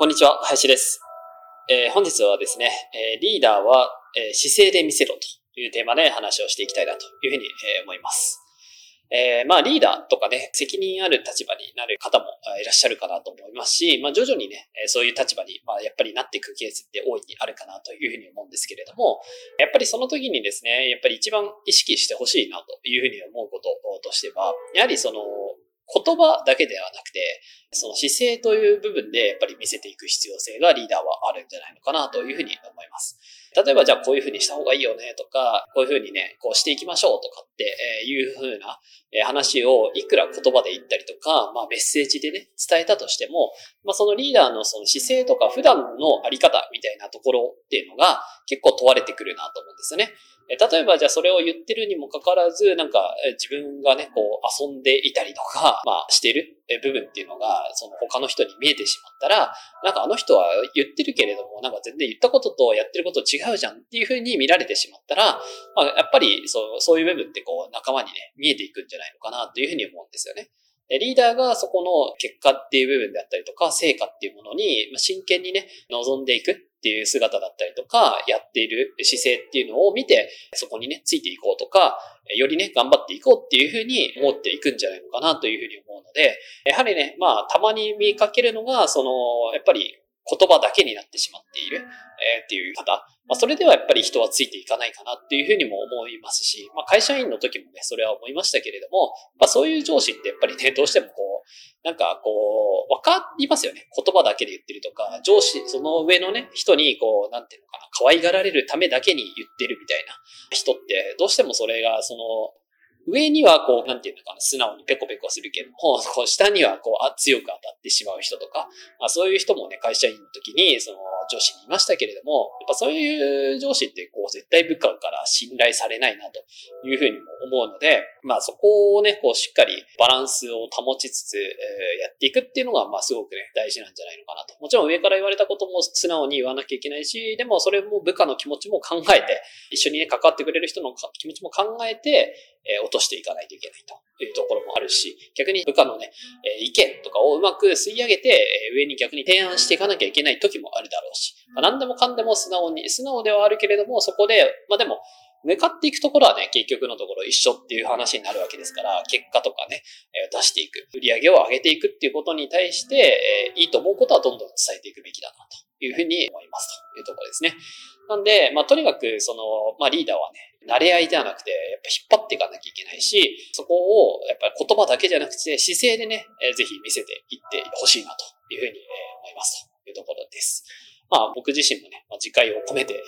こんにちは林です、えー本日はですね、えーリーダーは、えー姿勢で見せろというテーマで話をしていきたいなというふうに、え思います。えまあリーダーとかね、責任ある立場になる方もいらっしゃるかなと思いますし、まあ徐々にね、そういう立場に、まあやっぱりなっていくケースって大いにあるかなというふうに思うんですけれども、やっぱりその時にですね、やっぱり一番意識してほしいなというふうに思うこととしては、やはりその言葉だけではなくて、その姿勢という部分でやっぱり見せていく必要性がリーダーはあるんじゃないのかなというふうに思います。例えばじゃあこういうふうにした方がいいよねとか、こういうふうにね、こうしていきましょうとかっていうふうな話をいくら言葉で言ったりとか、まあメッセージでね、伝えたとしても、まあそのリーダーのその姿勢とか普段のあり方みたいなところっていうのが結構問われてくるなと思うんですよね。例えばじゃあそれを言ってるにもかかわらず、なんか自分がね、こう遊んでいたりとか、まあしてる部分っていうのが、その他の人に見えてしまったら、なんかあの人は言ってるけれども、なんか全然言ったこととやってること違うじゃんっていうふうに見られてしまったら、まあ、やっぱりそうそういう部分ってこう仲間にね、見えていくんじゃないのかなというふうに思うんですよね。でリーダーがそこの結果っていう部分であったりとか、成果っていうものに真剣にね、望んでいくっていう姿だったりとか、やっている姿勢っていうのを見て、そこにね、ついていこうとか、よりね、頑張っていこうっていうふうに思っていくんじゃないのかなというふうに思うので、やはりね、まあ、たまに見かけるのが、その、やっぱり言葉だけになってしまっている、えーっていう方。まあ、それではやっぱり人はついていかないかなっていうふうにも思いますし、まあ、会社員の時もね、それは思いましたけれども、まあ、そういう上司ってやっぱりね、どうしてもこう、なんかこう、わかりますよね。言葉だけで言ってるとか、上司、その上のね、人にこう、なんていうのかな、可愛がられるためだけに言ってるみたいな人って、どうしてもそれが、その、上にはこう、なんていうのかな、素直にペコペコするけども、こう下にはこう、あ強く当たってしまう人とか、まあ、そういう人もね、会社員の時に、その、上司にいましたけれども、やっぱそういう上司って、こう、絶対部下から信頼されないな、というふうにも思うので、まあそこをね、こう、しっかりバランスを保ちつつ、えーやっていくっていうのが、まあすごくね、大事なんじゃないのかなと。もちろん上から言われたことも素直に言わなきゃいけないし、でもそれも部下の気持ちも考えて、一緒にね、関わってくれる人の気持ちも考えて、え落としていかないといけないと。いうところもあるし、逆に部下のね、え意見とかをうまく吸い上げて、え上に逆に提案していかなきゃいけない時もあるだろうし、まあ、何でもかんでも素直に、素直ではあるけれども、そこで、まあでも、向かっていくところはね、結局のところ一緒っていう話になるわけですから、結果とかね、え出していく、売り上げを上げていくっていうことに対して、えいいと思うことはどんどん伝えていくべきだなというふうに思いますというところですね。なんで、まあとにかく、その、まあリーダーはね、慣れ合いではなくて、やっぱ引っ張っていかなきゃいけないし、そこを、やっぱり言葉だけじゃなくて、姿勢でね、ぜひ見せていってほしいなというふうに思いますというところです。まあ僕自身もね、まあ、自戒を込めて、えー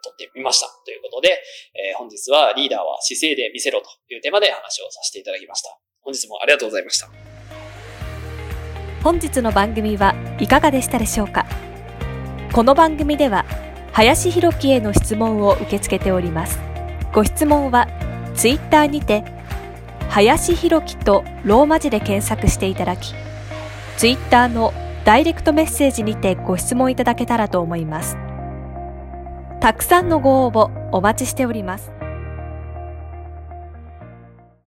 撮ってみましたということで、えー本日はリーダーは姿勢で見せろというテーマで話をさせていただきました。本日もありがとうございました。本日の番組はいかがでしたでしょうか？この番組では林博樹への質問を受け付けております。ご質問はツイッターにて林博樹とローマ字で検索していただきツイッターのダイレクトメッセージにてご質問いただけたらと思います。たくさんのご応募お待ちしております。